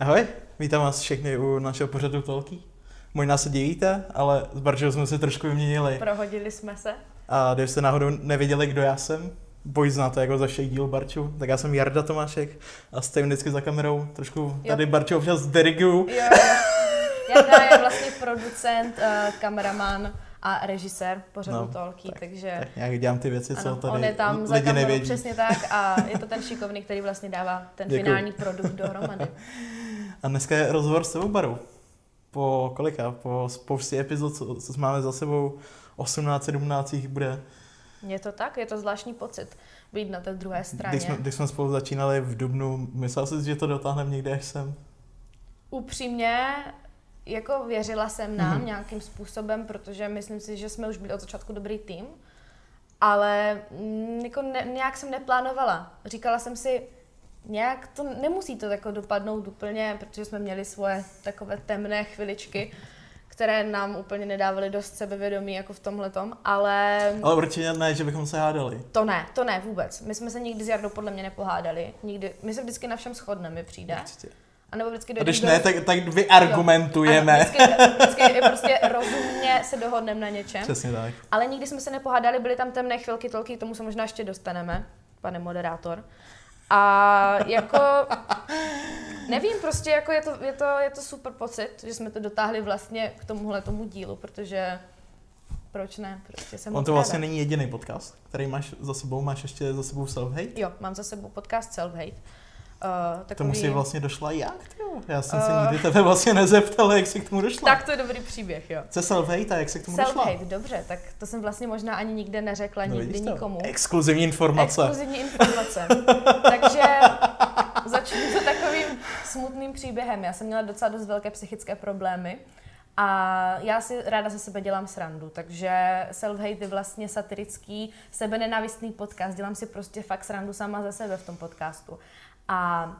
Ahoj, vítám vás všechny u našeho pořadu Tolký. Možná se divíte, ale s Barčou jsme se trošku vyměnili. Prohodili jsme se. A když jste náhodou nevěděli, kdo já jsem, boj znáte jako za všech díl Barču, tak já jsem Jarda Tomášek a stojím vždycky za kamerou, trošku tady Jo. Barču občas dirigu. Jo, jo. Jarda je vlastně producent, uh, kameraman a režisér pořadu No, Tolký, tak, takže Tak nějak dělám ty věci, co ano, tady on je tam za lidi kamerou nevědí. přesně tak a je to ten šikovný, který vlastně dává ten Děkuju. finální produkt dohromady. A dneska je rozhovor s tebou, Baru. Po kolika? Po spoustě epizod, co, co máme za sebou, 18, 17 jich bude. Je to tak? Je to zvláštní pocit být na té druhé straně. Když jsme, když jsme spolu začínali v Dubnu, myslel jsi, že to dotáhneme někde až sem? Upřímně, jako věřila jsem nám Mhm. nějakým způsobem, protože myslím si, že jsme už byli od začátku dobrý tým, ale mm, jako ne, nějak jsem neplánovala. Říkala jsem si, nějak to nemusí to jako dopadnout úplně, protože jsme měli svoje takové temné chviličky, které nám úplně nedávaly dost sebevědomí jako v tomhletom, ale Ale určitě ne, že bychom se hádali. to ne, to ne vůbec. My jsme se nikdy s Jardou podle mě nepohádali, nikdy, my se vždycky na všem shodneme, mi přijde. Určitě. A nebo vždycky A dojdeme když do- ne, tak, tak vyargumentujeme. ano, vždycky, vždycky prostě rozumně se dohodneme na něčem. Přesně tak. Ale nikdy jsme se nepohádali, byly tam temné chvilky, tolky, k tomu se možná ještě dostaneme, pane moderátor. A jako, nevím, prostě jako je to, je to, je to super pocit, že jsme to dotáhli vlastně k tomuhle tomu dílu, protože proč ne, prostě jsem On to vlastně ráda. není jediný podcast, který máš za sebou, máš ještě za sebou self-hate. Jo, mám za sebou podcast Self-Hate. Uh, takový... Tomu si vlastně došla jak, tyjo? Já jsem se Eh. nikdy tebe vlastně nezeptal, jak jsi k tomu došla. Tak to je dobrý příběh, jo. Co self-hate a jak jsi k tomu došla? Self-hate, dobře, tak to jsem vlastně možná ani nikde neřekla, No, nikdy to? nikomu. Exkluzivní informace. Exkluzivní informace. Takže začnu to takovým smutným příběhem. Já jsem měla docela dost velké psychické problémy a já si ráda ze sebe dělám srandu, takže self-hate je vlastně satirický, sebenenávistný podcast. Dělám si prostě fakt srandu sama ze sebe v tom podcastu. A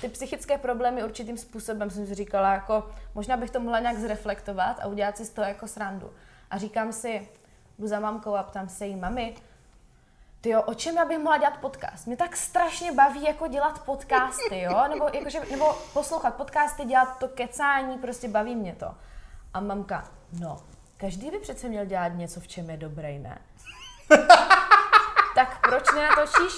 ty psychické problémy určitým způsobem jsem si říkala, jako možná bych to mohla nějak zreflektovat a udělat si z toho jako srandu. A říkám si, jdu za mamkou a ptám se jí, mami, ty jo, o čem já bych mohla dělat podcast? Mě tak strašně baví jako dělat podcasty, jo? Nebo, jakože, nebo poslouchat podcasty, dělat to kecání, prostě baví mě to. A mamka, no, každý by přece měl dělat něco, v čem je dobrý, ne? Tak proč nenatočíš,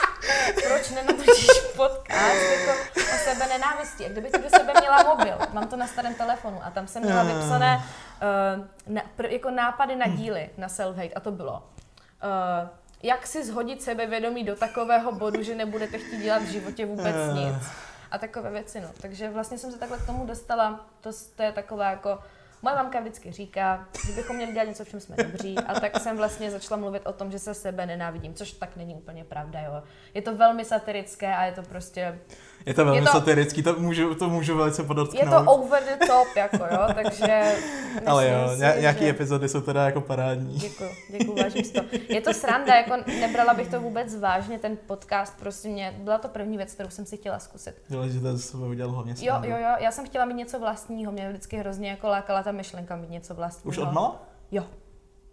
proč nenatočíš podcast jako o sebe nenávisti? Jak kdyby ty do sebe měla mobil, mám to na starém telefonu a tam jsem měla vypsané uh, na, pr, jako nápady na díly na self-hate a to bylo uh, jak si zhodit sebevědomí do takového bodu, že nebudete chtít dělat v životě vůbec Eh. nic. A takové věci, no. Takže vlastně jsem se takhle k tomu dostala. To, to je taková jako... Moje mamka vždycky říká, že bychom měli dělat něco, v čem jsme dobří. A tak jsem vlastně začala mluvit o tom, že se sebe nenávidím, což tak není úplně pravda, jo. Je to velmi satirické a je to prostě... Je to velmi Je to- satirický, to můžu, to můžu velice podotknout. Je to over the top, jako jo, takže... Ale jo, si, ně- nějaký že- epizody jsou teda jako parádní. Děkuji, děkuji, vážím si to. Je to sranda, jako nebrala bych to vůbec vážně, ten podcast, prostě mě, byla to první věc, kterou jsem si chtěla zkusit. Důležité ze sebe udělal hlavně Jo, jo, jo, já jsem chtěla mít něco vlastního, mě vždycky hrozně jako lákala ta myšlenka mít něco vlastního. Už odmala? Jo.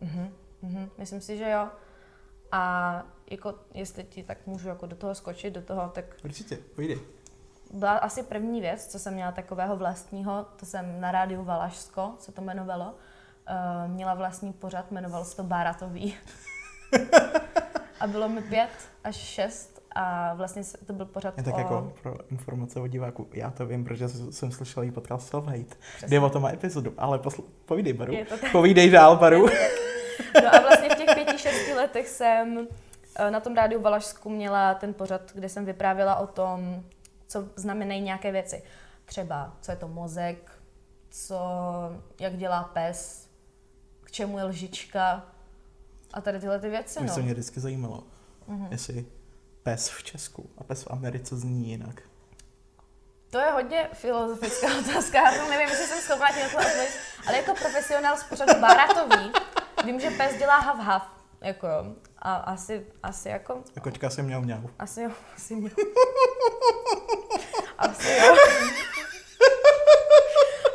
Mhm, mhm, myslím si, že jo. A jako, jestli ti tak můžu jako do toho skočit, do toho, tak Určitě, pojdi. byla asi první věc, co jsem měla takového vlastního, to jsem na rádiu Valašsko, se to jmenovalo. Uh, měla vlastní pořad, jmenovalo se to Báratový. a bylo mi pět až šest a vlastně to byl pořad Je tak o... jako pro informace o diváku, já to vím, protože jsem slyšel jí podcast Self-Hate, Přesně. kde o tom má epizodu, ale posl- povídej, Baru. Povídej dál, Baru. No a vlastně pěti, šesti letech jsem eh, na tom rádiu Valašsku měla ten pořad, kde jsem vyprávěla o tom, co znamenají nějaké věci. Třeba, co je to mozek, co, jak dělá pes, k čemu je lžička a tady tyhle ty věci, Mě no. se mě vždycky zajímalo, Mhm. jestli pes v Česku a pes v Americe zní jinak. To je hodně filozofická otázka, já to nevím, jestli jsem schopná to odpovědět, ale jako profesionál z pořadu Báratový, vím, že pes dělá hav hav, jako jo. A asi, asi jako A kočka se měl mňau. Asi jo, asi jo. Asi jo.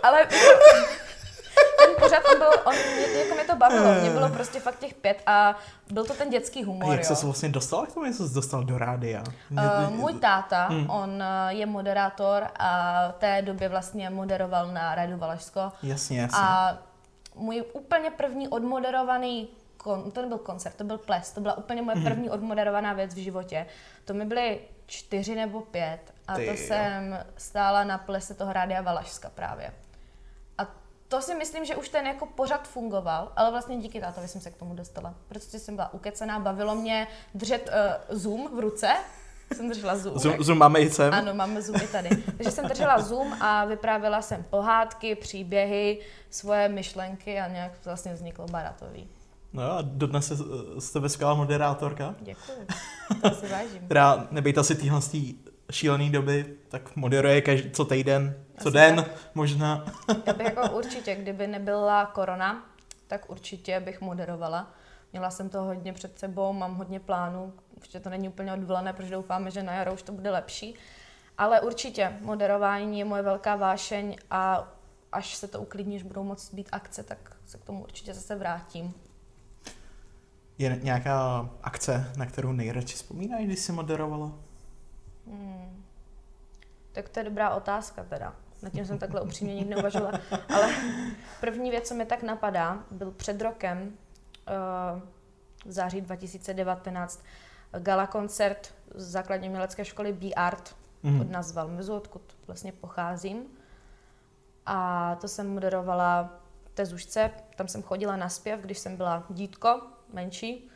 Ale ten pořád on byl, on, mě- jako mě to bavilo, mě bylo prostě fakt těch pět a byl to ten dětský humor, A jak jo. jsi vlastně dostala k tomu, jak jsi dostal do rádia? Uh, můj táta, Hmm. on eh, je moderátor a v té době vlastně moderoval na Rádiu Valašsko. Jasně, jasně. A můj úplně první odmoderovaný, kon, to nebyl koncert, to byl ples, to byla úplně moje první odmoderovaná věc v životě. To mi byly čtyři nebo pět a Ty to jo. jsem stála na plese toho Rádia Valašska právě. A to si myslím, že už ten jako pořad fungoval, ale vlastně díky tátovi jsem se k tomu dostala. Protože jsem byla ukecená, bavilo mě držet uh, Zoom v ruce, jsem držela Zoom. Zoom, zoom máme i sem. Ano, máme Zoom i tady. Takže jsem držela Zoom a vyprávěla jsem pohádky, příběhy, svoje myšlenky a nějak vlastně vzniklo Baratový. No a dodnes je z tebe skvělá moderátorka, Děkuji. To si vážím. která nebejt asi téhle šílený doby, tak moderuje každý, co týden, co Asi den možná. Já bych jako určitě, kdyby nebyla korona, tak určitě bych moderovala. Měla jsem to hodně před sebou, mám hodně plánů, ještě to není úplně odvolané, protože doufáme, že na jaro už to bude lepší. Ale určitě moderování je moje velká vášeň a až se to uklidní, až budou moct být akce, tak se k tomu určitě zase vrátím. Je nějaká akce, na kterou nejradši vzpomínáš, když jsi moderovala? Hmm. Tak to je dobrá otázka teda. Nad tím jsem takhle upřímně nikdy neuvažovala. Ale první věc, co mi tak napadá, byl před rokem, v září 2019, gala koncert z základní umělecké školy B-Art Mhm. od nás z Valmezu, odkud vlastně pocházím. A to jsem moderovala v té zušce, tam jsem chodila na zpěv, když jsem byla dítko, menší.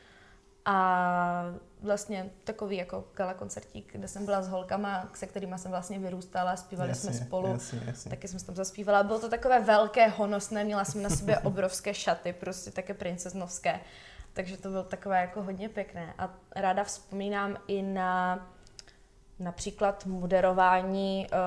A vlastně takový jako gala koncertík, kde jsem byla s holkama, se kterými jsem vlastně vyrůstala, zpívali jasně, jsme spolu. Jasně, jasně. Taky jsem tam zaspívala. Bylo to takové velké, honosné, měla jsem na sobě obrovské šaty, prostě také princeznovské. Takže to bylo takové jako hodně pěkné. A ráda vzpomínám i na například moderování uh,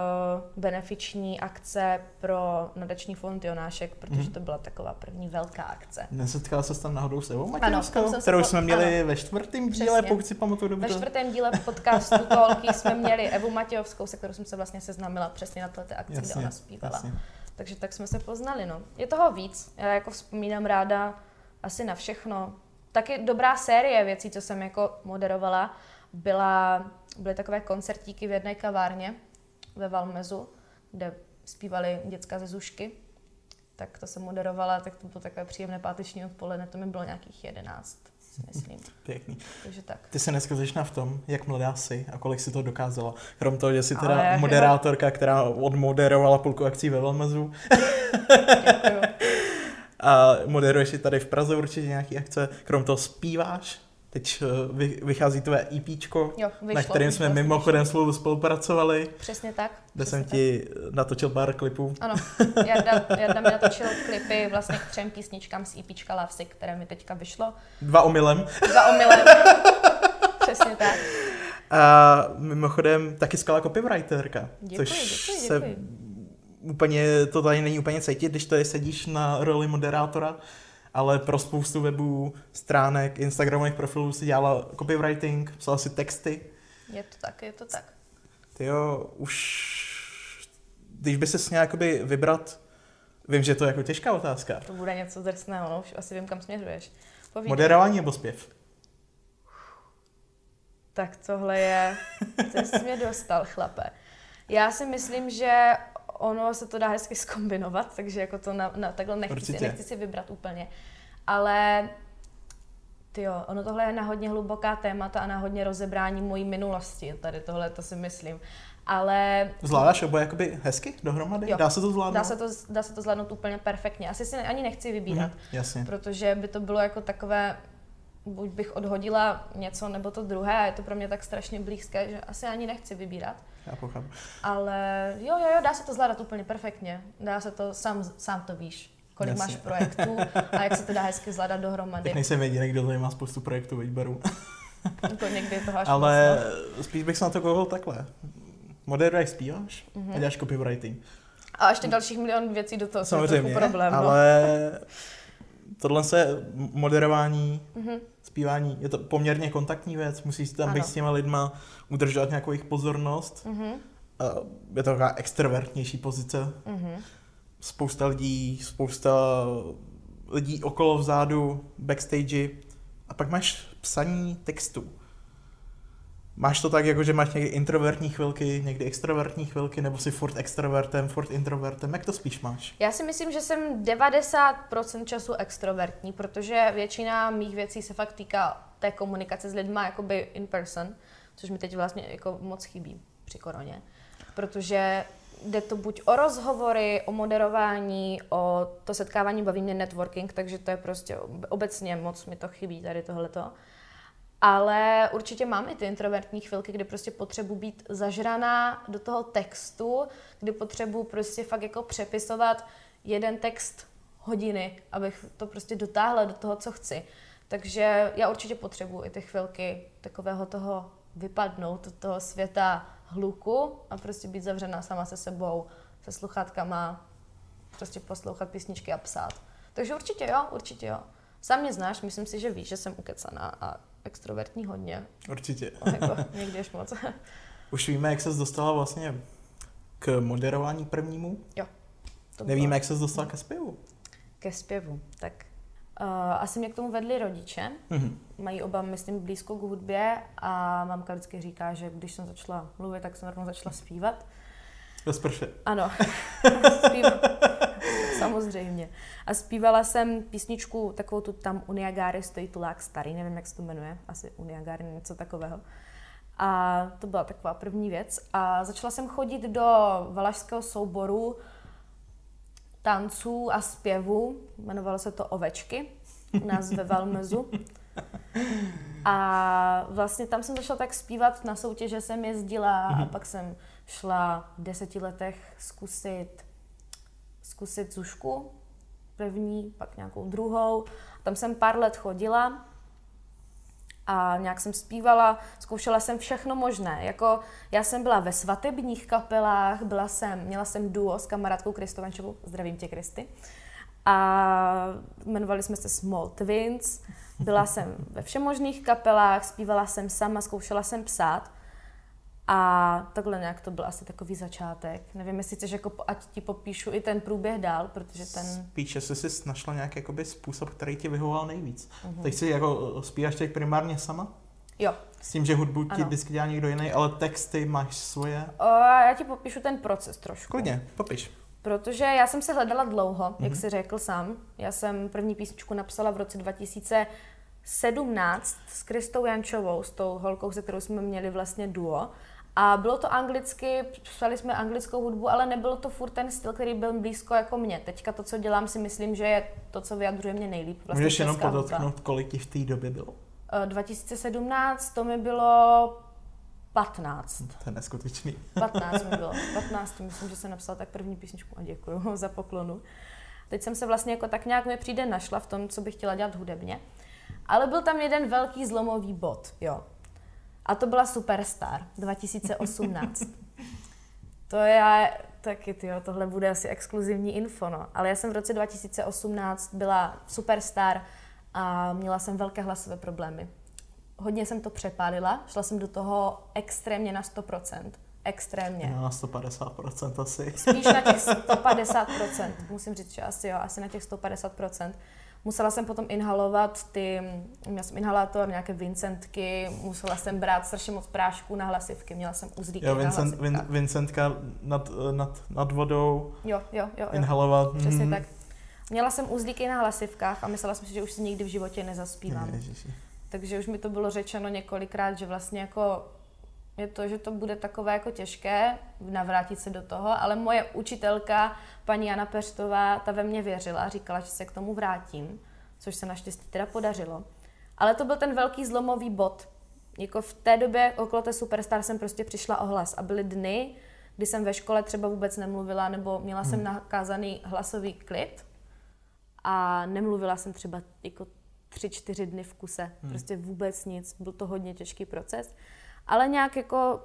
benefiční akce pro nadační fond Jonášek, protože Mhm. to byla taková první velká akce. Nesetkala se tam náhodou s Evou Matějovskou, kterou po- jsme měli ano. ve čtvrtém díle, Přesně. pokud si pamatuju dobře. Ve čtvrtém díle podcastu Tolky jsme měli Evu Matějovskou, se kterou jsem se vlastně seznámila přesně na této akci, kde ona zpívala. jasně. Takže tak jsme se poznali, no. Je toho víc. Já jako vzpomínám ráda asi na všechno. Taky dobrá série věcí, co jsem jako moderovala, byla, byly takové koncertíky v jedné kavárně ve Valmezu, kde zpívali děcka ze Zušky. Tak to jsem moderovala, tak to bylo takové příjemné páteční odpoledne, to mi bylo nějakých jedenáct, si myslím. Pěkný. Takže tak. Ty se dneska začíná v tom, jak mladá jsi a kolik si to dokázala. Krom toho, že jsi teda Ale- moderátorka, která odmoderovala půlku akcí ve Velmezu Děkuju. a moderuješ i tady v Praze určitě nějaký akce. Krom toho zpíváš. Teď eh, vy- vychází tvé vyšlo, na kterém jsme vyšlo, mimochodem spolu spolupracovali, vyšlo. Přesně tak. kde přesně jsem ti natočil pár klipů. Ano, Jarda, Jarda mi natočil klipy vlastně k třem písničkám z EPčka Lavsy, které mi teďka vyšlo. Dva omylem. Za omylem. Přesně tak. A mimochodem taky skvělá copywriterka. Děkuji, což děkuji, se děkuji. úplně, to tady není úplně cítit, když tady sedíš na roli moderátora, ale pro spoustu webů, stránek, Instagramových profilů si dělala copywriting, psala si texty. Je to tak, je to tak. Ty jo, už když by se měl jakoby vybrat, vím, že to je jako těžká otázka, To bude něco drsného, no, už asi vím, kam směřuješ. Povídej. moderování nebo zpěv? Tak tohle je, to jsi mě dostal, chlape. Já si myslím, že ono se to dá hezky skombinovat, takže jako to na, na takhle nechci Určitě. nechci si vybrat úplně. Ale ty jo, ono tohle je na hodně hluboká témata a na hodně rozebrání mojí minulosti, tady tohle to si myslím. Ale Zvládáš oboje jakoby hezky dohromady? Jo. Dá se to zvládnout? dá se to, dá se to zvládnout úplně perfektně. Asi si ani nechci vybírat. Mhm, jasně. protože by to bylo jako takové, buď bych odhodila něco nebo to druhé a je to pro mě tak strašně blízké, že asi ani nechci vybírat. Já pochápu. Ale jo, jo, jo, dá se to zvládat úplně perfektně. Dá se to, sám, sám to víš, kolik Jasně. máš projektů a jak se to dá hezky zvládat dohromady. Tak nejsem jediný, kdo tady má spoustu projektů, veď beru. Jako někdy je toho až Ale moc, no. spíš bych se na to koukal takhle. Moderuješ, zpíváš Mhm. a děláš copywriting. A ještě dalších milion věcí do toho, Samozřejmě, je trochu problém. no. ale tohle se moderování, Mhm. zpívání, je to poměrně kontaktní věc, musíš tam být Ano. s těma lidma, udržovat nějakou jejich pozornost. Mhm. A je to taková extrovertnější pozice. Mhm. Spousta lidí, spousta lidí okolo vzadu, backstage a pak máš psaní textů. Máš to tak, jako že máš někdy introvertní chvilky, někdy extrovertní chvilky, nebo si furt extrovertem, furt introvertem, jak to spíš máš? Já si myslím, že jsem 90% času extrovertní, protože většina mých věcí se fakt týká té komunikace s lidmi jakoby in person, což mi teď vlastně jako moc chybí při koroně. Protože jde to buď o rozhovory, o moderování, o to setkávání, baví mě networking, takže to je prostě obecně moc mi to chybí tady tohleto. Ale určitě mám i ty introvertní chvilky, kdy prostě potřebuji být zažraná do toho textu, kdy potřebuji prostě fakt jako přepisovat jeden text hodiny, abych to prostě dotáhla do toho, co chci. Takže já určitě potřebuji i ty chvilky takového toho vypadnout do toho světa hluku a prostě být zavřená sama se sebou, se sluchátkama, prostě poslouchat písničky a psát. Takže určitě jo, určitě jo. Sám mě znáš, myslím si, že víš, že jsem ukecaná a extrovertní hodně. Určitě. jako, někdy až moc. Už víme, jak ses dostala vlastně k moderování prvnímu? Jo. To Nevíme, bylo... jak ses dostala ke zpěvu. Ke zpěvu, tak Uh, asi mě k tomu vedli rodiče. Mm-hmm. Mají oba, myslím, blízko k hudbě a mamka vždycky říká, že když jsem začala mluvit, tak jsem rovnou začala zpívat. Bez prše. Ano, Samozřejmě. A zpívala jsem písničku, takovou tu tam Uniagary stojí tulák starý, nevím, jak se to jmenuje, asi Uniagary, něco takového. A to byla taková první věc. A začala jsem chodit do valašského souboru tanců a zpěvu. Jmenovalo se to Ovečky u nás ve Valmezu. A vlastně tam jsem začala tak zpívat, na soutěže jsem jezdila a mhm. pak jsem šla v deseti letech zkusit, zkusit zušku první, pak nějakou druhou. Tam jsem pár let chodila a nějak jsem zpívala, zkoušela jsem všechno možné. Jako já jsem byla ve svatebních kapelách, byla jsem, měla jsem duo s kamarádkou Kristovančovou, zdravím tě Kristy, a jmenovali jsme se Small Twins. Byla jsem ve všemožných kapelách, zpívala jsem sama, zkoušela jsem psát. A takhle nějak to byl asi takový začátek. Nevím, jestli chceš, jako, ať ti popíšu i ten průběh dál, protože ten... Spíš, jestli jsi našla nějaký jakoby, způsob, který ti vyhovoval nejvíc. Uh-huh. Teď si jako zpíváš teď primárně sama? Jo. S tím, že hudbu ti vždycky dělá někdo jiný, ale texty máš svoje? O, já ti popíšu ten proces trošku. Klidně, popiš. Protože já jsem se hledala dlouho, mm-hmm. jak mhm. jsi řekl sám. Já jsem první písničku napsala v roce 2017 s Kristou Jančovou, s tou holkou, se kterou jsme měli vlastně duo. A bylo to anglicky, psali jsme anglickou hudbu, ale nebyl to furt ten styl, který byl blízko jako mě. Teďka to, co dělám, si myslím, že je to, co vyjadřuje mě nejlíp. Vlastně Můžeš jenom podotknout, kolik ti v té době bylo? 2017 to mi bylo 15. To je neskutečný. 15 mi bylo. 15, myslím, že jsem napsala tak první písničku a děkuji za poklonu. Teď jsem se vlastně jako tak nějak mi přijde našla v tom, co bych chtěla dělat hudebně. Ale byl tam jeden velký zlomový bod, jo. A to byla Superstar 2018. to je taky, tyjo, tohle bude asi exkluzivní info, no. Ale já jsem v roce 2018 byla Superstar a měla jsem velké hlasové problémy. Hodně jsem to přepálila, šla jsem do toho extrémně na 100%. Extrémně. No, na 150% asi. Spíš na těch 150%. Musím říct, že asi jo, asi na těch 150%. Musela jsem potom inhalovat ty, měla jsem inhalátor, nějaké Vincentky, musela jsem brát strašně moc prášků na hlasivky, měla jsem uzlíky jo, Vincent, na Vin, Vincentka nad, nad, nad vodou, jo, jo, jo, jo. inhalovat. Přesně mm. tak. Měla jsem uzlíky na hlasivkách a myslela jsem si, že už si nikdy v životě nezaspívám. Ježiši. Takže už mi to bylo řečeno několikrát, že vlastně jako je to, že to bude takové jako těžké navrátit se do toho, ale moje učitelka, paní Jana Peštová, ta ve mě věřila, říkala, že se k tomu vrátím, což se naštěstí teda podařilo. Ale to byl ten velký zlomový bod. Jako v té době okolo té Superstar jsem prostě přišla o hlas a byly dny, kdy jsem ve škole třeba vůbec nemluvila, nebo měla hmm. jsem nakázaný hlasový klid a nemluvila jsem třeba jako tři, čtyři dny v kuse. Hmm. Prostě vůbec nic. Byl to hodně těžký proces. Ale nějak jako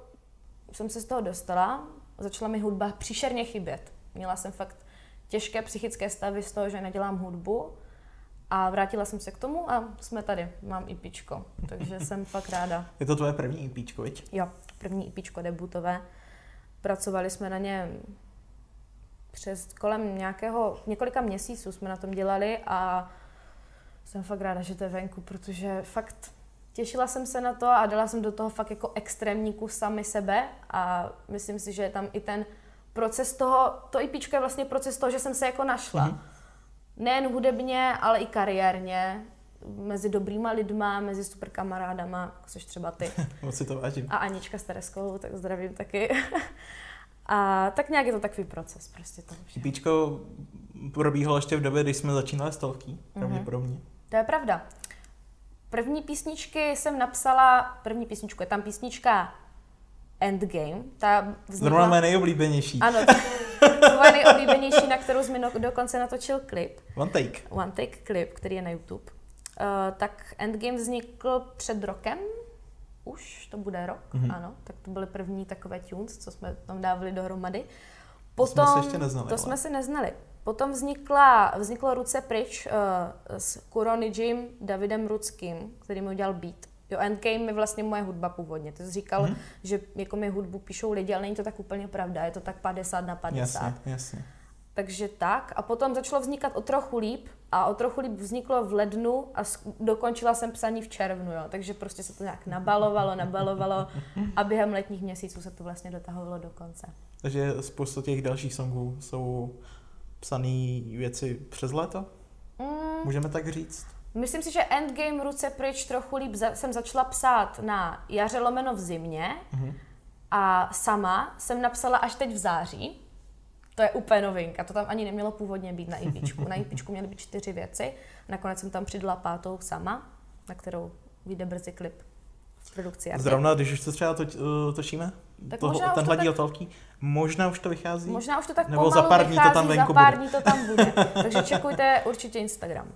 jsem se z toho dostala, začala mi hudba příšerně chybět. Měla jsem fakt těžké psychické stavy z toho, že nedělám hudbu a vrátila jsem se k tomu a jsme tady. Mám IPčko, takže jsem fakt ráda. Je to tvoje první IPčko, viď? Jo, první IPčko debutové. Pracovali jsme na něm přes kolem nějakého, několika měsíců jsme na tom dělali a jsem fakt ráda, že to je venku, protože fakt těšila jsem se na to a dala jsem do toho fakt jako extrémní kus sami sebe a myslím si, že je tam i ten proces toho, to IPčko je vlastně proces toho, že jsem se jako našla. Mm-hmm. Nejen hudebně, ale i kariérně, mezi dobrýma lidma, mezi super kamarádama, jako jsi třeba ty. Moc si to vážím. A Anička s Tereskou, tak zdravím taky. a tak nějak je to takový proces prostě to. IPčko probíhalo ještě v době, kdy jsme začínali s Tolký, pravděpodobně. Mm-hmm. To je pravda. První písničky jsem napsala, první písničku, je tam písnička Endgame. Ta vznikla... Zrovna moje nejoblíbenější. Ano, tvoje nejoblíbenější, na kterou jsme no, dokonce natočil klip. One take. One take klip, který je na YouTube. Uh, tak Endgame vznikl před rokem, už to bude rok, mm-hmm. ano, tak to byly první takové tunes, co jsme tam dávali dohromady. Potom, to jsme se ještě neznali. To ale. jsme si neznali. Potom vznikla, vzniklo Ruce pryč uh, s Jim Davidem Ruckým, který mi udělal beat. Jo, Endgame je vlastně moje hudba původně. Ty jsi říkal, mm-hmm. že jako mi hudbu píšou lidi, ale není to tak úplně pravda. Je to tak 50 na 50. Jasně, jasně. Takže tak. A potom začalo vznikat o trochu líp a o trochu líp vzniklo v lednu a dokončila jsem psaní v červnu. Jo. Takže prostě se to nějak nabalovalo, nabalovalo a během letních měsíců se to vlastně dotahovalo do konce. Takže spousta těch dalších songů jsou psané věci přes léto? Mm. Můžeme tak říct? Myslím si, že Endgame ruce pryč trochu líp za, jsem začala psát na jaře lomeno v zimě mm-hmm. a sama jsem napsala až teď v září. To je úplně novinka, to tam ani nemělo původně být na IPčku. Na IPčku měly být čtyři věci, nakonec jsem tam přidala pátou sama, na kterou vyjde brzy klip v produkci. Zrovna, když už to třeba to, uh, točíme, tak toho, tenhle díl tak... možná už to vychází? Možná už to tak Nebo za pár dní to tam venku za pár dní to tam bude. takže čekujte určitě Instagram.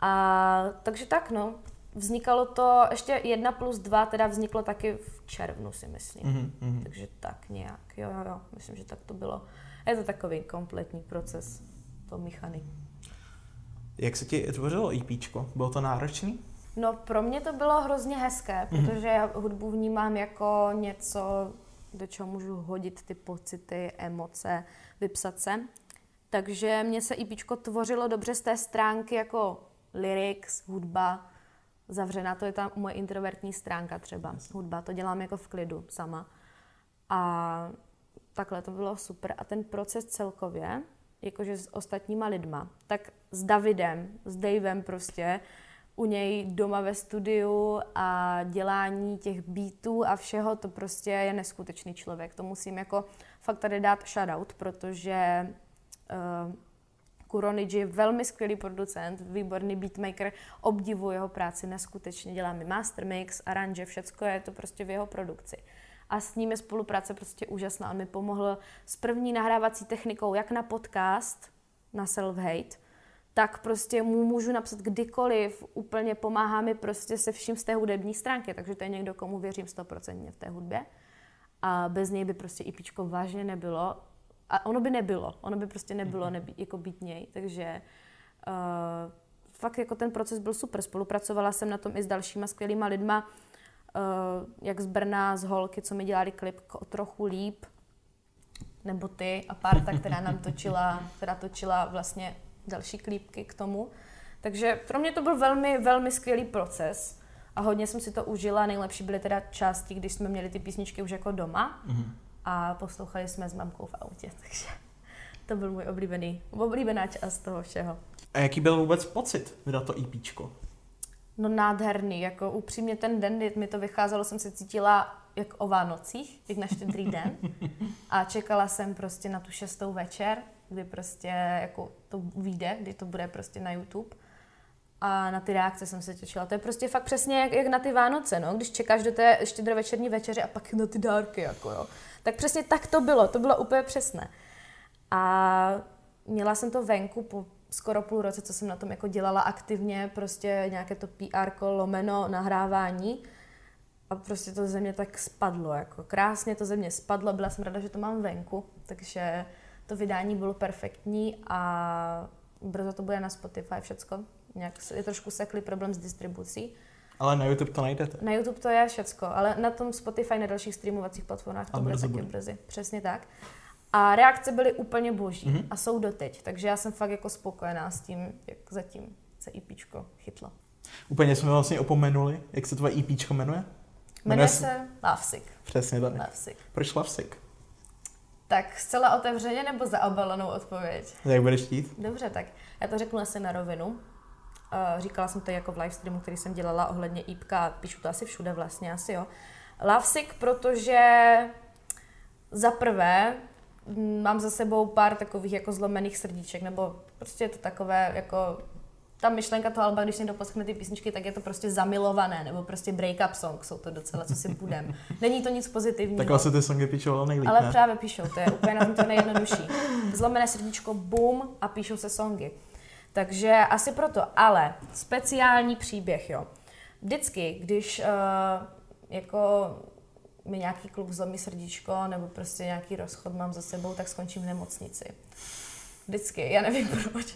A takže tak, no. Vznikalo to, ještě jedna plus dva teda vzniklo taky v červnu, si myslím. Mm-hmm. Takže tak nějak, jo, jo, jo, myslím, že tak to bylo. Je to takový kompletní proces, to Michany. Jak se ti tvořilo EPčko? Bylo to náročný? No pro mě to bylo hrozně hezké, mm-hmm. protože já hudbu vnímám jako něco, do čeho můžu hodit ty pocity, emoce, vypsat se. Takže mě se EPčko tvořilo dobře z té stránky jako lyrics, hudba, zavřená, to je ta moje introvertní stránka třeba, hudba, to dělám jako v klidu sama. A takhle to bylo super. A ten proces celkově, jakože s ostatníma lidma, tak s Davidem, s Davem prostě, u něj doma ve studiu a dělání těch beatů a všeho, to prostě je neskutečný člověk. To musím jako fakt tady dát shoutout, protože uh, Kuronidži je velmi skvělý producent, výborný beatmaker, obdivuji jeho práci neskutečně, dělá mi master mix, aranže, všecko je to prostě v jeho produkci. A s ním je spolupráce prostě úžasná. On mi pomohl s první nahrávací technikou, jak na podcast, na self-hate, tak prostě mu můžu napsat kdykoliv, úplně pomáhá mi prostě se vším z té hudební stránky, takže to je někdo, komu věřím stoprocentně v té hudbě. A bez něj by prostě IPčko vážně nebylo a ono by nebylo, ono by prostě nebylo mhm. nebý, jako být něj, takže uh, fakt jako ten proces byl super. Spolupracovala jsem na tom i s dalšíma skvělýma lidma, uh, jak z Brna, z Holky, co mi dělali klip o trochu líp, nebo ty a Parta, která nám točila, která točila vlastně další klípky k tomu. Takže pro mě to byl velmi, velmi skvělý proces a hodně jsem si to užila. Nejlepší byly teda části, když jsme měli ty písničky už jako doma. Mm-hmm a poslouchali jsme s mamkou v autě, takže to byl můj oblíbený, oblíbená část toho všeho. A jaký byl vůbec pocit vydat to EPčko? No nádherný, jako upřímně ten den, kdy mi to vycházelo, jsem se cítila jak o Vánocích, jak na štědrý den a čekala jsem prostě na tu šestou večer, kdy prostě jako to vyjde, kdy to bude prostě na YouTube a na ty reakce jsem se těšila. To je prostě fakt přesně jak, jak na ty Vánoce, no? když čekáš do té štědrovečerní večeře a pak na ty dárky, jako jo. Tak přesně tak to bylo, to bylo úplně přesné. A měla jsem to venku po skoro půl roce, co jsem na tom jako dělala aktivně, prostě nějaké to PR lomeno, nahrávání. A prostě to ze mě tak spadlo, jako krásně to ze mě spadlo, byla jsem ráda, že to mám venku, takže to vydání bylo perfektní a brzo to bude na Spotify všecko. Nějak je trošku seklý problém s distribucí. Ale na YouTube to najdete. Na YouTube to je všecko, ale na tom Spotify, na dalších streamovacích platformách to a bude taky bude. brzy. Přesně tak. A reakce byly úplně boží Mhm. a jsou doteď, takže já jsem fakt jako spokojená s tím, jak zatím se IPčko chytlo. Úplně jsme vlastně opomenuli, jak se tvoje EPčko jmenuje? Jmenuje se- se Lovesick. Přesně tak. Lovesick. Proč Lovesick? Tak zcela otevřeně nebo zaobalenou odpověď? Jak budeš chtít? Dobře, tak já to řeknu asi na rovinu. Uh, říkala jsem to jako v livestreamu, který jsem dělala ohledně IPka, píšu to asi všude vlastně, asi jo. Lovesick, protože za prvé mm, mám za sebou pár takových jako zlomených srdíček, nebo prostě je to takové jako ta myšlenka toho alba, když někdo poslechne ty písničky, tak je to prostě zamilované, nebo prostě break-up song, jsou to docela, co si budem. Není to nic pozitivního. Tak vlastně ty songy píčovala nejlíp, Ale ne? právě píšou, to je úplně na tom to nejjednodušší. Zlomené srdíčko, boom a píšou se songy. Takže asi proto, ale speciální příběh, jo. Vždycky, když uh, jako mi nějaký kluk zlomí srdíčko nebo prostě nějaký rozchod mám za sebou, tak skončím v nemocnici. Vždycky, já nevím proč.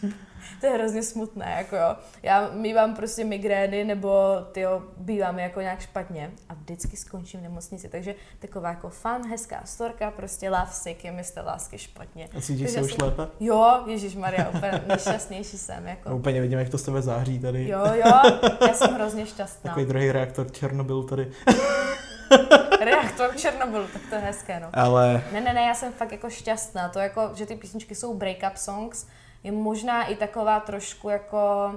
to je hrozně smutné, jako jo. Já mývám prostě migrény nebo tyjo, bývám jako nějak špatně a vždycky skončím v nemocnici. Takže taková jako fun, hezká storka, prostě love sick, je mi z té lásky špatně. A cítíš se už jsem- lépe? Jo, Ježíš Maria, úplně nejšťastnější jsem, No, jako. úplně vidím, jak to z tebe září tady. Jo, jo, já jsem hrozně šťastná. Takový druhý reaktor Černobyl tady. Reaktor Černobylu, tak to je hezké, no. Ale Ne, ne, ne, já jsem fakt jako šťastná. To jako, že ty písničky jsou break-up songs, je možná i taková trošku jako...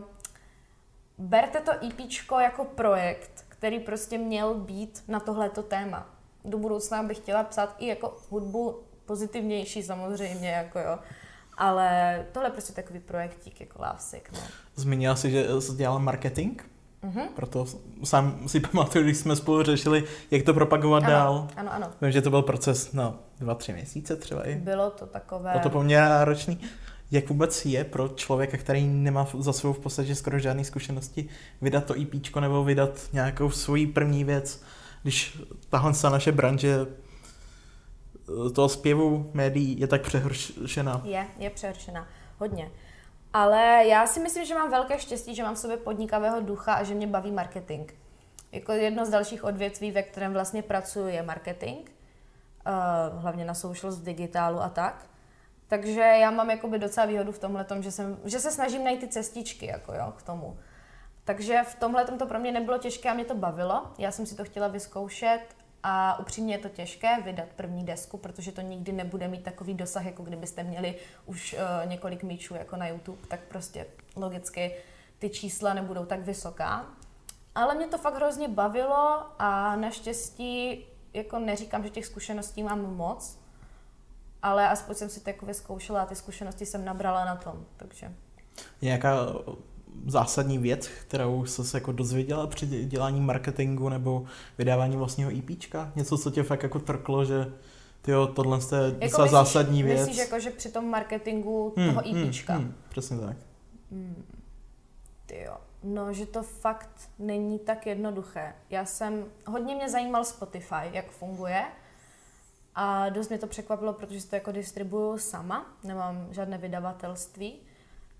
Berte to EPčko jako projekt, který prostě měl být na tohleto téma. Do budoucna bych chtěla psát i jako hudbu pozitivnější samozřejmě, jako jo. Ale tohle je prostě takový projektík jako Lovesick, no. zmínila si, že jsi dělala marketing, Mhm. proto sám si pamatuju, když jsme spolu řešili, jak to propagovat dál. Ano, ano, ano. Vím, že to byl proces na dva, tři měsíce třeba i. Bylo to takové... Bylo to poměrně náročný. Jak vůbec je pro člověka, který nemá za svou v podstatě skoro žádné zkušenosti, vydat to EPčko nebo vydat nějakou svoji první věc, když tahle ta naše branže eh, toho zpěvu médií je tak přehršená. Je, je přehršená. Hodně. Ale já si myslím, že mám velké štěstí, že mám v sobě podnikavého ducha a že mě baví marketing. Jako jedno z dalších odvětví, ve kterém vlastně pracuji, je marketing. Uh, hlavně na v digitálu a tak. Takže já mám jakoby docela výhodu v tomhle, že, jsem, že se snažím najít ty cestičky jako jo, k tomu. Takže v tomhle to pro mě nebylo těžké a mě to bavilo. Já jsem si to chtěla vyzkoušet a upřímně je to těžké vydat první desku, protože to nikdy nebude mít takový dosah, jako kdybyste měli už uh, několik míčů jako na YouTube, tak prostě logicky ty čísla nebudou tak vysoká. Ale mě to fakt hrozně bavilo a naštěstí jako neříkám, že těch zkušeností mám moc, ale aspoň jsem si to jako vyzkoušela a ty zkušenosti jsem nabrala na tom, takže... Nějaká zásadní věc, kterou jsi se jako dozvěděla při dělání marketingu nebo vydávání vlastního EPčka? Něco, co tě fakt jako trklo, že tyjo, tohle je Jako docela myslíš, zásadní věc. Myslíš jako, že při tom marketingu Hmm, toho EPčka? hmm, hmm, přesně tak. Ty jo. No, že to fakt není tak jednoduché. Já jsem, hodně mě zajímal Spotify, jak funguje. A dost mě to překvapilo, protože to jako distribuju sama, nemám žádné vydavatelství.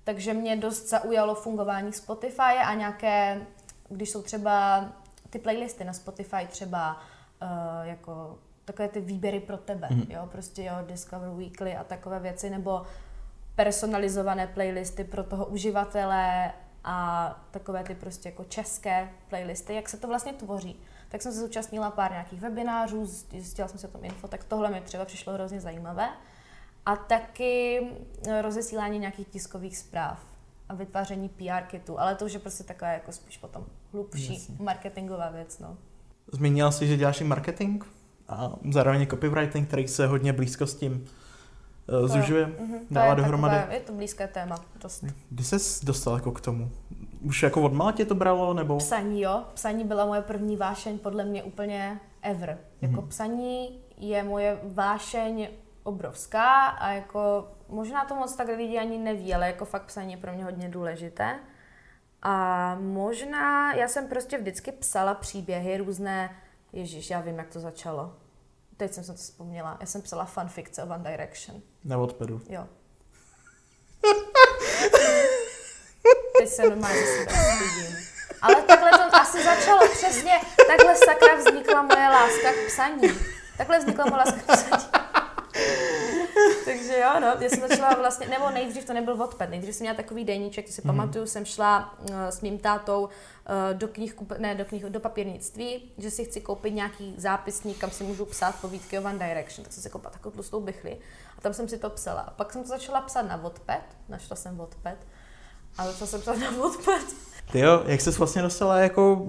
Takže mě dost zaujalo fungování Spotify a nějaké, když jsou třeba ty playlisty na Spotify třeba uh, jako takové ty výběry pro tebe, Mhm. jo, prostě jo, Discover Weekly a takové věci, nebo personalizované playlisty pro toho uživatele a takové ty prostě jako české playlisty, jak se to vlastně tvoří. Tak jsem se zúčastnila pár nějakých webinářů, zjistila jsem se o tom info, tak tohle mi třeba přišlo hrozně zajímavé. A taky eh, rozesílání nějakých tiskových zpráv a vytváření PR kitu, ale to už je prostě taková jako spíš potom hlubší Jasně. marketingová věc, no. Zmínila jsi, že děláš i marketing a zároveň copywriting, který se hodně blízko s tím uh, zužuje, Mhm, to dává je dohromady. Takové, je to blízké téma, dost. Kdy jsi dostal jako k tomu? Už jako od mala tě to bralo, nebo? Psaní, jo. Psaní byla moje první vášeň, podle mě úplně ever. Jako Mhm. psaní je moje vášeň obrovská a jako možná to moc tak lidi ani neví, ale jako fakt psaní je pro mě hodně důležité. A možná, já jsem prostě vždycky psala příběhy různé, ježíš, já vím, jak to začalo. Teď jsem se to vzpomněla. Já jsem psala fanfikce o One Direction. Na odpedu. Jo. Teď se normálně stydím. Ale takhle to asi začalo přesně. Takhle sakra vznikla moje láska k psaní. Takhle vznikla moje láska k psaní. Takže jo, no, já jsem začala vlastně, nebo nejdřív to nebyl odpad, nejdřív jsem měla takový deníček, to si mm. pamatuju, jsem šla uh, s mým tátou uh, do knih, ne, do knih, do papírnictví, že si chci koupit nějaký zápisník, kam si můžu psát povídky o One Direction, tak jsem si koupila takovou tlustou bychli a tam jsem si to psala. A pak jsem to začala psát na Wattpad, našla jsem Wattpad a začala jsem psát na Wattpad. Ty jo, jak jsi vlastně dostala jako,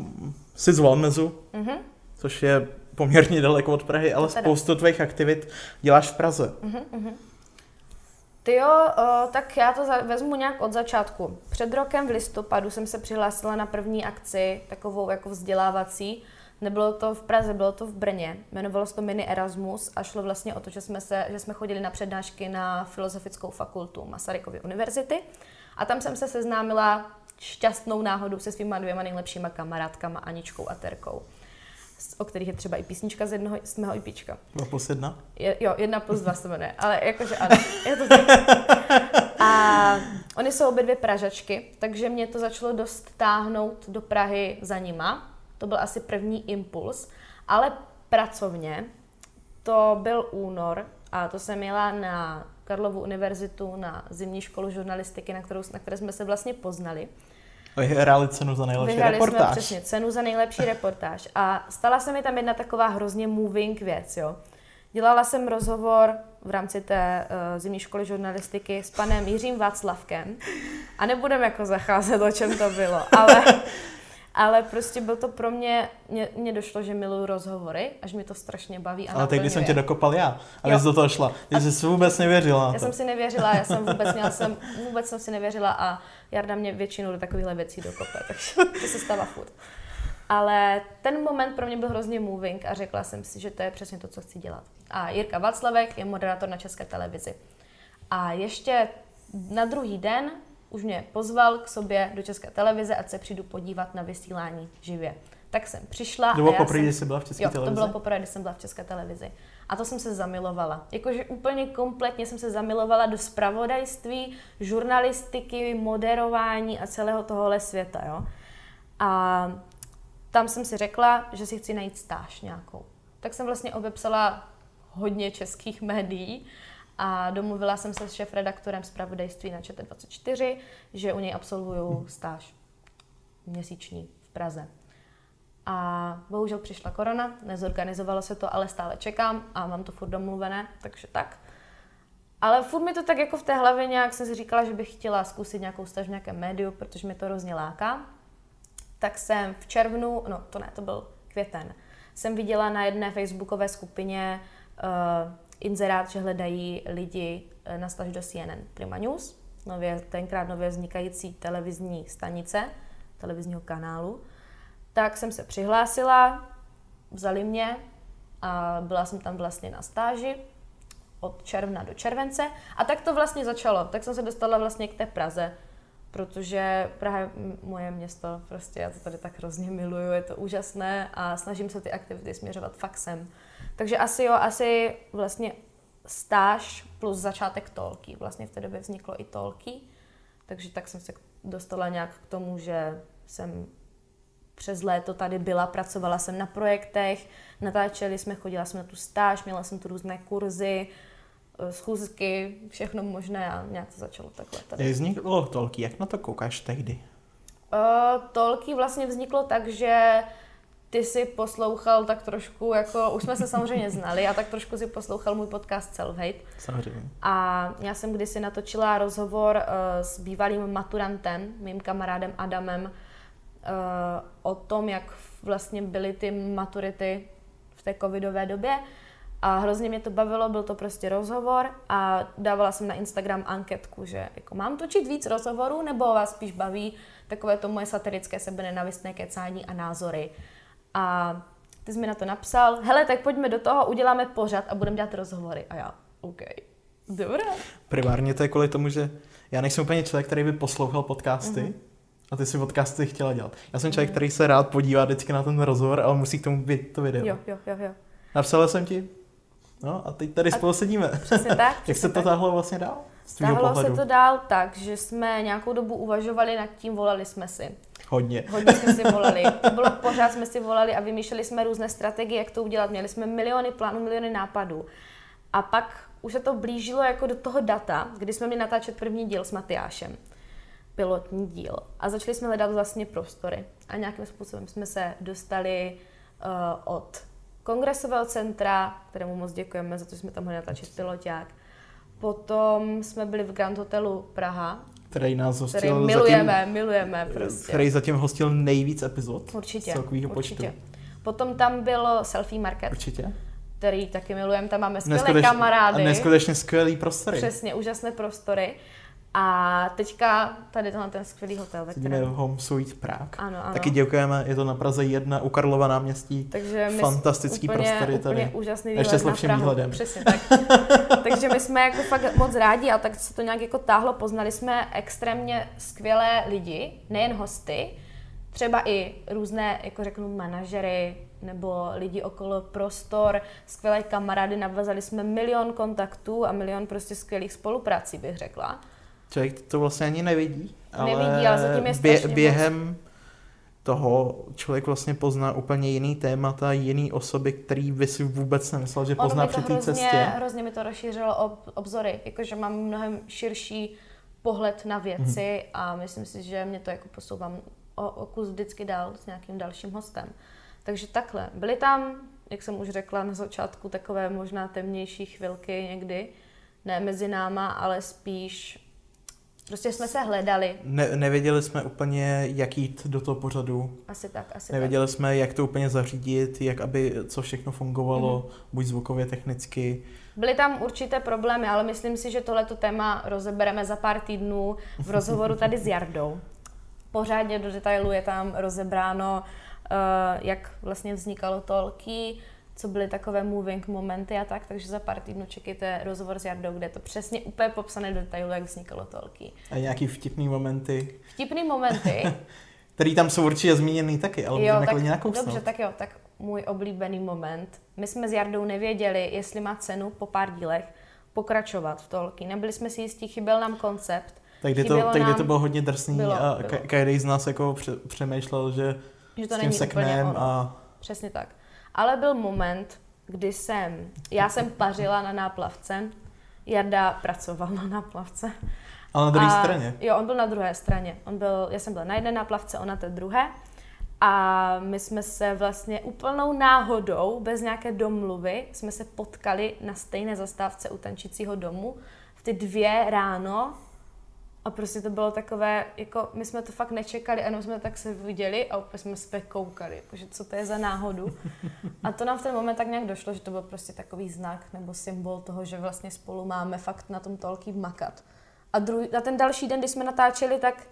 jsi z Valmezu, mm-hmm. což je poměrně daleko od Prahy, ale spoustu tvých aktivit děláš v Praze. Mm-hmm. Ty jo, tak já to za, vezmu nějak od začátku. Před rokem v listopadu jsem se přihlásila na první akci, takovou jako vzdělávací. Nebylo to v Praze, bylo to v Brně. Jmenovalo se to Mini Erasmus a šlo vlastně o to, že jsme, se, že jsme chodili na přednášky na Filozofickou fakultu Masarykovy univerzity. A tam jsem se seznámila šťastnou náhodou se svýma dvěma nejlepšíma kamarádkama Aničkou a Terkou o kterých je třeba i písnička z, jednoho, z mého IPčka. Dva plus jedna? Je, jo, jedna plus dva se jmenuje, ale jakože ano, je to tak. A oni jsou obě dvě Pražačky, takže mě to začalo dost táhnout do Prahy za nima. To byl asi první impuls, ale pracovně to byl únor a to jsem jela na Karlovu univerzitu na zimní školu žurnalistiky, na, kterou, na které jsme se vlastně poznali. Vyhráli cenu za nejlepší Vyhrali reportáž. Jsme přesně cenu za nejlepší reportáž. A stala se mi tam jedna taková hrozně moving věc, jo. Dělala jsem rozhovor v rámci té uh, zimní školy žurnalistiky s panem Jiřím Václavkem a nebudem jako zacházet, o čem to bylo, ale ale prostě byl to pro mě, mě, mě došlo, že miluju rozhovory, až mi to strašně baví. A ale tehdy jsem tě dokopal já, aby jsi do toho šla. Ty jsi si vůbec nevěřila. Já jsem si nevěřila, já jsem vůbec, měla jsem, vůbec jsem si nevěřila a Jarda mě většinou do takovýchhle věcí dokope, takže to se stává furt. Ale ten moment pro mě byl hrozně moving a řekla jsem si, že to je přesně to, co chci dělat. A Jirka Václavek je moderátor na České televizi. A ještě na druhý den už mě pozval k sobě do České televize, ať se přijdu podívat na vysílání živě. Tak jsem přišla. To bylo poprvé, když jsi byla v České jo, televizi? to bylo poprvé, když jsem byla v České televizi. A to jsem se zamilovala. Jakože úplně kompletně jsem se zamilovala do spravodajství, žurnalistiky, moderování a celého tohohle světa. Jo? A tam jsem si řekla, že si chci najít stáž nějakou. Tak jsem vlastně obepsala hodně českých médií a domluvila jsem se s šéf-redaktorem zpravodajství na ČT24, že u něj absolvuju stáž měsíční v Praze. A bohužel přišla korona, nezorganizovalo se to, ale stále čekám a mám to furt domluvené, takže tak. Ale furt mi to tak jako v té hlavě nějak jsem si říkala, že bych chtěla zkusit nějakou staž v nějakém médiu, protože mi to hrozně láká. Tak jsem v červnu, no to ne, to byl květen, jsem viděla na jedné facebookové skupině uh, inzerát, že hledají lidi eh, na staž do CNN Prima News, nově, tenkrát nově vznikající televizní stanice, televizního kanálu. Tak jsem se přihlásila, vzali mě a byla jsem tam vlastně na stáži od června do července. A tak to vlastně začalo. Tak jsem se dostala vlastně k té Praze, protože Praha je moje město, prostě já to tady tak hrozně miluju, je to úžasné a snažím se ty aktivity směřovat fakt sem. Takže asi jo, asi vlastně stáž plus začátek tolky. Vlastně v té době vzniklo i tolky, takže tak jsem se dostala nějak k tomu, že jsem přes léto tady byla, pracovala jsem na projektech, natáčeli jsme, chodila jsem na tu stáž, měla jsem tu různé kurzy, eh, schůzky, všechno možné a nějak to začalo takhle tady. Jak vzniklo tolky? Jak na to koukáš tehdy? Uh, tolky vlastně vzniklo tak, že ty si poslouchal tak trošku, jako už jsme se samozřejmě znali a tak trošku si poslouchal můj podcast Self-Hate. Samozřejmě. A já jsem kdysi natočila rozhovor uh, s bývalým maturantem, mým kamarádem Adamem, o tom, jak vlastně byly ty maturity v té covidové době. A hrozně mě to bavilo, byl to prostě rozhovor a dávala jsem na Instagram anketku, že jako mám točit víc rozhovorů, nebo vás spíš baví takové to moje satirické sebenenavistné kecání a názory. A ty jsi mi na to napsal, hele, tak pojďme do toho, uděláme pořad a budeme dělat rozhovory. A já, OK, dobré. Primárně to je kvůli tomu, že já nejsem úplně člověk, který by poslouchal podcasty, mm-hmm. A ty si podcasty chtěla dělat. Já jsem člověk, který se rád podívá vždycky na ten rozhovor, ale musí k tomu být to video. Jo, jo, jo, jo. Napsala jsem ti. No a teď tady a spolu sedíme. Přesně tak. Jak se to táhlo vlastně dál? Táhlo se to dál tak, že jsme nějakou dobu uvažovali nad tím, volali jsme si. Hodně. Hodně jsme si volali. To bylo pořád jsme si volali a vymýšleli jsme různé strategie, jak to udělat. Měli jsme miliony plánů, miliony nápadů. A pak už se to blížilo jako do toho data, kdy jsme měli natáčet první díl s Matyášem. Pilotní díl. A začali jsme hledat vlastně prostory. A nějakým způsobem jsme se dostali uh, od kongresového centra, kterému moc děkujeme za to, že jsme tam mohli natáčet piloták. Potom jsme byli v Grand Hotelu Praha, který nás hostil který milujeme, zatím, milujeme prostě. Který zatím hostil nejvíc epizod určitě, z celkového počtu. Potom tam byl Selfie Market. Určitě. Který taky milujeme, tam máme skvělé kamarády. A neskutečně skvělý prostory. Přesně, úžasné prostory. A teďka tady tenhle ten skvělý hotel. Ve kterém... Home Sweet Prague. Ano, ano. Taky děkujeme, je to na Praze 1 u Karlova náměstí. Takže my Fantastický úplně, prostory tady. Úplně úžasný výhled Ještě s lepším výhledem. Přesně tak. Takže my jsme jako fakt moc rádi a tak se to nějak jako táhlo. Poznali jsme extrémně skvělé lidi, nejen hosty, třeba i různé, jako řeknu, manažery, nebo lidi okolo prostor, skvělé kamarády, navazali jsme milion kontaktů a milion prostě skvělých spoluprací, bych řekla. Člověk to vlastně ani nevidí, ale, nevidí, ale zatím je bě, během moc. toho člověk vlastně pozná úplně jiný témata, jiný osoby, který by si vůbec nemyslel, že pozná při té cestě. Hrozně mi to rozšířilo ob, obzory, jakože mám mnohem širší pohled na věci hmm. a myslím si, že mě to jako posouvám o, o kus vždycky dál s nějakým dalším hostem. Takže takhle. Byly tam, jak jsem už řekla na začátku, takové možná temnější chvilky někdy, ne mezi náma, ale spíš Prostě jsme se hledali. Ne, nevěděli jsme úplně, jak jít do toho pořadu. Asi tak, asi Nevěděli tak. jsme, jak to úplně zařídit, jak aby co všechno fungovalo, mm-hmm. buď zvukově, technicky. Byly tam určité problémy, ale myslím si, že tohleto téma rozebereme za pár týdnů v rozhovoru tady s Jardou. Pořádně do detailu je tam rozebráno, uh, jak vlastně vznikalo tolky, co byly takové moving momenty a tak, takže za pár týdnů čekejte rozhovor s Jardou, kde je to přesně úplně popsané do detailu, jak vznikalo tolky. A nějaký vtipný momenty? Vtipný momenty? který tam jsou určitě zmíněný taky, ale jo, můžeme tak, nějakou Dobře, tak jo, tak můj oblíbený moment. My jsme s Jardou nevěděli, jestli má cenu po pár dílech pokračovat v tolky. Nebyli jsme si jistí, chyběl nám koncept. Tak kdy to, tak kdy to bylo hodně drsný bylo, a každý z nás jako přemýšlel, že, že to s tím seknem a... Přesně tak. Ale byl moment, kdy jsem, já jsem pařila na náplavce, Jarda pracoval na náplavce. Ale na druhé straně? Jo, on byl na druhé straně. On byl, já jsem byla na jedné náplavce, on na té druhé. A my jsme se vlastně úplnou náhodou, bez nějaké domluvy, jsme se potkali na stejné zastávce u tančícího domu v ty dvě ráno a prostě to bylo takové, jako my jsme to fakt nečekali, jenom jsme tak se viděli a úplně jsme se koukali, jakože co to je za náhodu. A to nám v ten moment tak nějak došlo, že to byl prostě takový znak nebo symbol toho, že vlastně spolu máme fakt na tom tolky makat. A, druhý, a ten další den, kdy jsme natáčeli, tak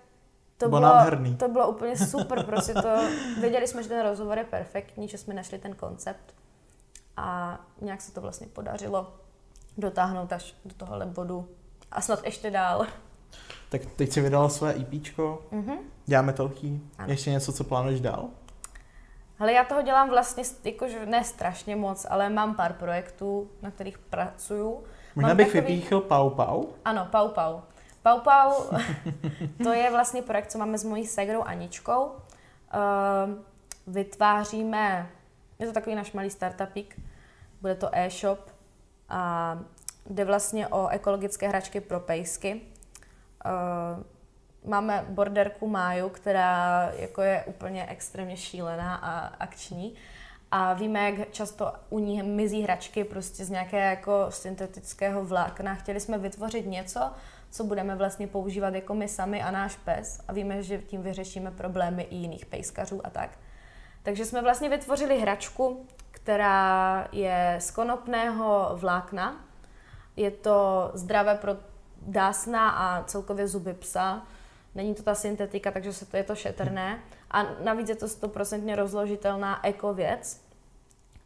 to bylo, nádherný. to bylo úplně super, prostě to, věděli jsme, že ten rozhovor je perfektní, že jsme našli ten koncept a nějak se to vlastně podařilo dotáhnout až do tohohle bodu a snad ještě dál. Tak teď si vydala své EP, mm-hmm. děláme telký. Ještě něco, co plánuješ dál? Ale já toho dělám vlastně, jakože ne strašně moc, ale mám pár projektů, na kterých pracuju. Možná mám bych takový... vypíchl Pau Pau. Ano, Pau Pau. Pau Pau, to je vlastně projekt, co máme s mojí segrou Aničkou. Uh, vytváříme, je to takový náš malý startupík, bude to e-shop a jde vlastně o ekologické hračky pro pejsky. Uh, máme borderku Máju, která jako je úplně extrémně šílená a akční. A víme, jak často u ní mizí hračky prostě z nějaké jako syntetického vlákna. Chtěli jsme vytvořit něco, co budeme vlastně používat jako my sami a náš pes. A víme, že tím vyřešíme problémy i jiných pejskařů a tak. Takže jsme vlastně vytvořili hračku, která je z konopného vlákna. Je to zdravé pro dásna a celkově zuby psa. Není to ta syntetika, takže se to, je to šetrné. A navíc je to stoprocentně rozložitelná eko věc.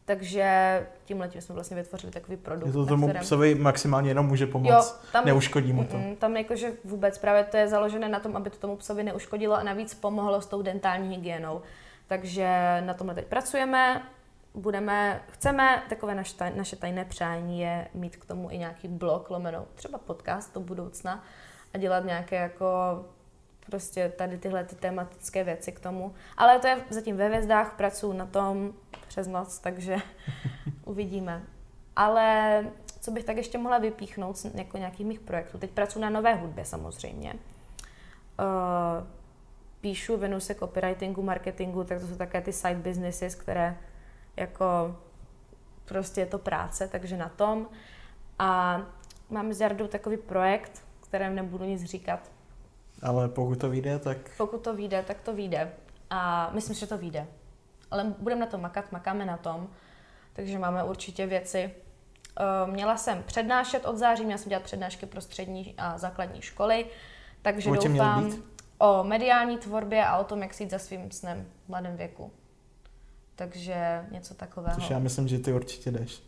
Takže tím letím jsme vlastně vytvořili takový produkt. Je to tomu kterém... psovi maximálně jenom může pomoct, jo, tam, neuškodí mu to. Mm, tam jakože vůbec, právě to je založené na tom, aby to tomu psovi neuškodilo a navíc pomohlo s tou dentální hygienou. Takže na tomhle teď pracujeme, budeme, chceme, takové naše, taj, naše tajné přání je mít k tomu i nějaký blog, lomeno, třeba podcast do budoucna a dělat nějaké jako prostě tady tyhle ty tematické věci k tomu. Ale to je zatím ve hvězdách, pracuji na tom přes noc, takže uvidíme. Ale co bych tak ještě mohla vypíchnout z jako nějakých mých projektů. Teď pracuji na nové hudbě samozřejmě. Uh, píšu, věnuju se copywritingu, marketingu, tak to jsou také ty side businesses, které jako prostě je to práce, takže na tom. A máme s Jardou takový projekt, kterém nebudu nic říkat. Ale pokud to vyjde, tak... Pokud to vyjde, tak to vyjde. A myslím, že to vyjde. Ale budeme na tom makat, makáme na tom. Takže máme určitě věci. Eh, měla jsem přednášet od září, měla jsem dělat přednášky pro střední a základní školy, takže O doufám o mediální tvorbě a o tom, jak si jít za svým snem v mladém věku. Takže něco takového. Což já myslím, že ty určitě jdeš.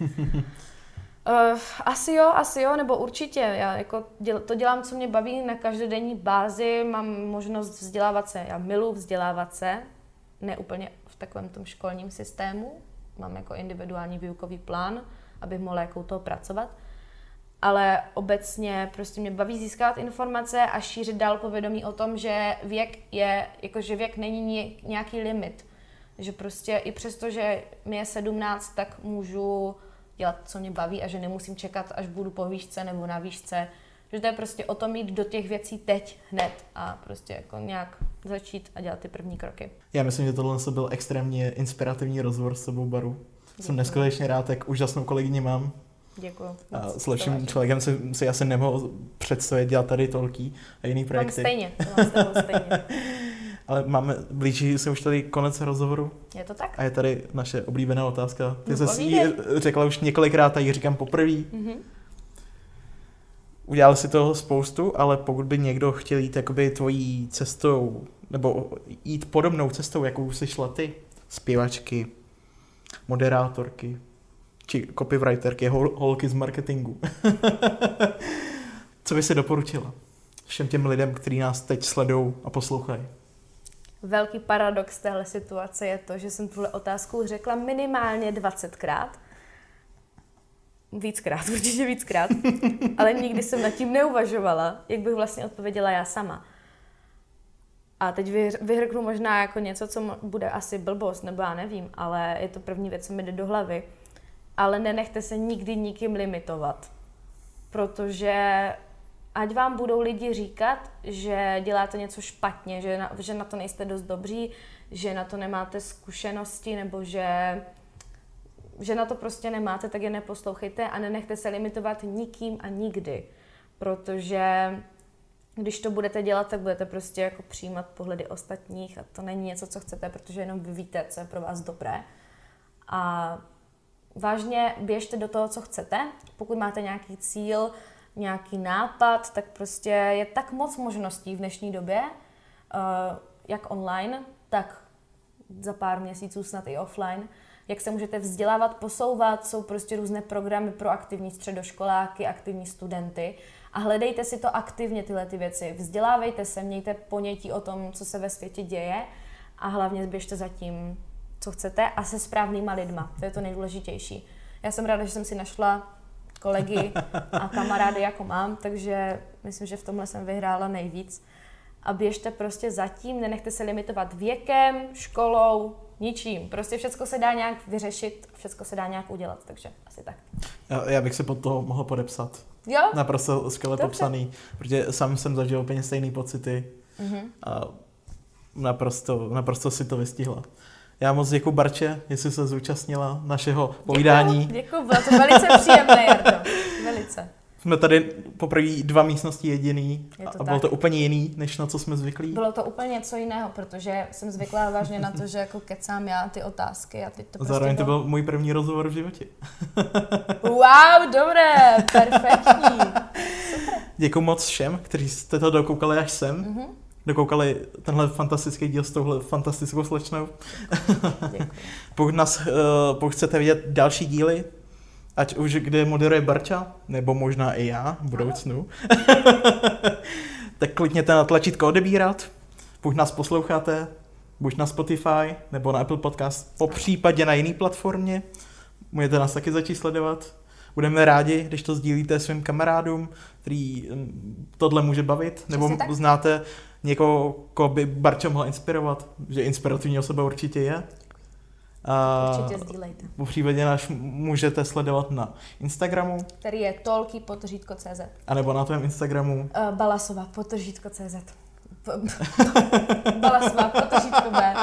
Uh, asi jo, asi jo, nebo určitě. Já jako děl, to dělám, co mě baví na každodenní bázi, mám možnost vzdělávat se, já miluji vzdělávat se, ne úplně v takovém tom školním systému, mám jako individuální výukový plán, abych mohla jako u toho pracovat, ale obecně prostě mě baví získávat informace a šířit dál povědomí o tom, že věk je, jakože věk není nějaký limit, že prostě i přesto, že mi je 17, tak můžu dělat, co mě baví a že nemusím čekat, až budu po výšce nebo na výšce. Že to je prostě o tom jít do těch věcí teď, hned a prostě jako nějak začít a dělat ty první kroky. Já myslím, že tohle byl extrémně inspirativní rozhovor s tebou, Baru. Jsem Děkuji. neskutečně rád, jak úžasnou kolegyni mám. Děkuji. A s lepším člověkem si, si asi nemohl představit dělat tady tolký a jiný Mám projekty. stejně, to mám s tebou stejně. Ale máme, blíží se už tady konec rozhovoru Je to tak? a je tady naše oblíbená otázka. Ty No, jsi ji řekla už několikrát a ji říkám poprvé. Mhm. Udělal si toho spoustu, ale pokud by někdo chtěl jít jakoby tvojí cestou, nebo jít podobnou cestou, jakou jsi šla ty, zpěvačky, moderátorky, či copywriterky, hol, holky z marketingu. Co by si doporučila všem těm lidem, kteří nás teď sledují a poslouchají? Velký paradox téhle situace je to, že jsem tuhle otázku řekla minimálně 20krát. Víckrát, určitě víckrát. Ale nikdy jsem nad tím neuvažovala, jak bych vlastně odpověděla já sama. A teď vyhr- vyhrknu možná jako něco, co bude asi blbost, nebo já nevím, ale je to první věc, co mi jde do hlavy. Ale nenechte se nikdy nikým limitovat. Protože ať vám budou lidi říkat, že děláte něco špatně, že na, že na to nejste dost dobří, že na to nemáte zkušenosti nebo že, že na to prostě nemáte, tak je neposlouchejte a nenechte se limitovat nikým a nikdy. Protože když to budete dělat, tak budete prostě jako přijímat pohledy ostatních a to není něco, co chcete, protože jenom vy víte, co je pro vás dobré. A vážně běžte do toho, co chcete. Pokud máte nějaký cíl, nějaký nápad, tak prostě je tak moc možností v dnešní době, eh, jak online, tak za pár měsíců snad i offline, jak se můžete vzdělávat, posouvat, jsou prostě různé programy pro aktivní středoškoláky, aktivní studenty a hledejte si to aktivně tyhle ty věci. Vzdělávejte se, mějte ponětí o tom, co se ve světě děje a hlavně běžte za tím, co chcete a se správnýma lidma. To je to nejdůležitější. Já jsem ráda, že jsem si našla kolegy a kamarády, jako mám, takže myslím, že v tomhle jsem vyhrála nejvíc. A běžte prostě zatím, nenechte se limitovat věkem, školou, ničím. Prostě všechno se dá nějak vyřešit, všechno se dá nějak udělat, takže asi tak. Já, já bych se pod toho mohl podepsat. Jo? Naprosto skvěle Dobře. popsaný, protože sám jsem zažil úplně stejné pocity Mhm. a naprosto, naprosto si to vystihla. Já moc děkuji Barče, jestli se zúčastnila našeho povídání. Děkuju, bylo to velice příjemné, Jardo. Velice. Jsme tady poprvé dva místnosti jediný Je to a bylo tak. to úplně jiný, než na co jsme zvyklí. Bylo to úplně něco jiného, protože jsem zvyklá vážně na to, že jako kecám já ty otázky a teď to prostě Zároveň to bylo... byl můj první rozhovor v životě. Wow, dobré, perfektní. Děkuji moc všem, kteří jste to dokoukali až sem. Mhm. Dokoukali tenhle fantastický díl s touhle fantastickou slečnou. Pokud, nás, uh, pokud chcete vidět další díly, ať už kde moderuje Barča, nebo možná i já v budoucnu, tak klikněte na tlačítko odebírat. Pokud nás posloucháte, buď na Spotify nebo na Apple Podcast, po případě na jiné platformě, můžete nás taky začít sledovat. Budeme rádi, když to sdílíte svým kamarádům, který mm, tohle může bavit, nebo tak. znáte někoho, koho by Barča mohla inspirovat, že inspirativní osoba určitě je. A Určitě sdílejte. po případě nás můžete sledovat na Instagramu, Který je tolky potržítko CZ. anebo na tvém Instagramu. Uh, Balasova potržítko CZ. Balasova potržítko B.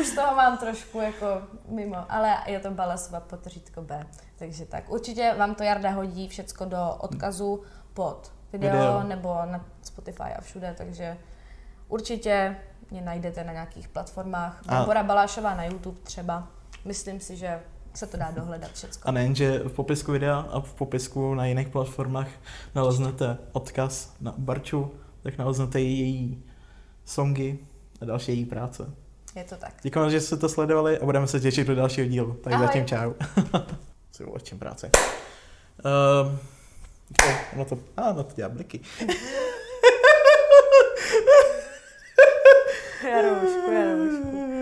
Už toho mám trošku jako mimo, ale je to Balasova potržítko B. Takže tak. Určitě vám to Jarda hodí všecko do odkazu pod video, Video. nebo na Spotify a všude, takže určitě mě najdete na nějakých platformách. A- Barbora Balášová na YouTube třeba. Myslím si, že se to dá dohledat všecko. A nejen, že v popisku videa a v popisku na jiných platformách naleznete odkaz na Barču, tak naleznete i její songy a další její práce. Je to tak. Děkujeme, že jste to sledovali a budeme se těšit do dalšího dílu. Tak Ahoj. zatím čau. Ty vole, čím práce. Um, no to, a, no to dělá bliky. Jaroušku, jaroušku.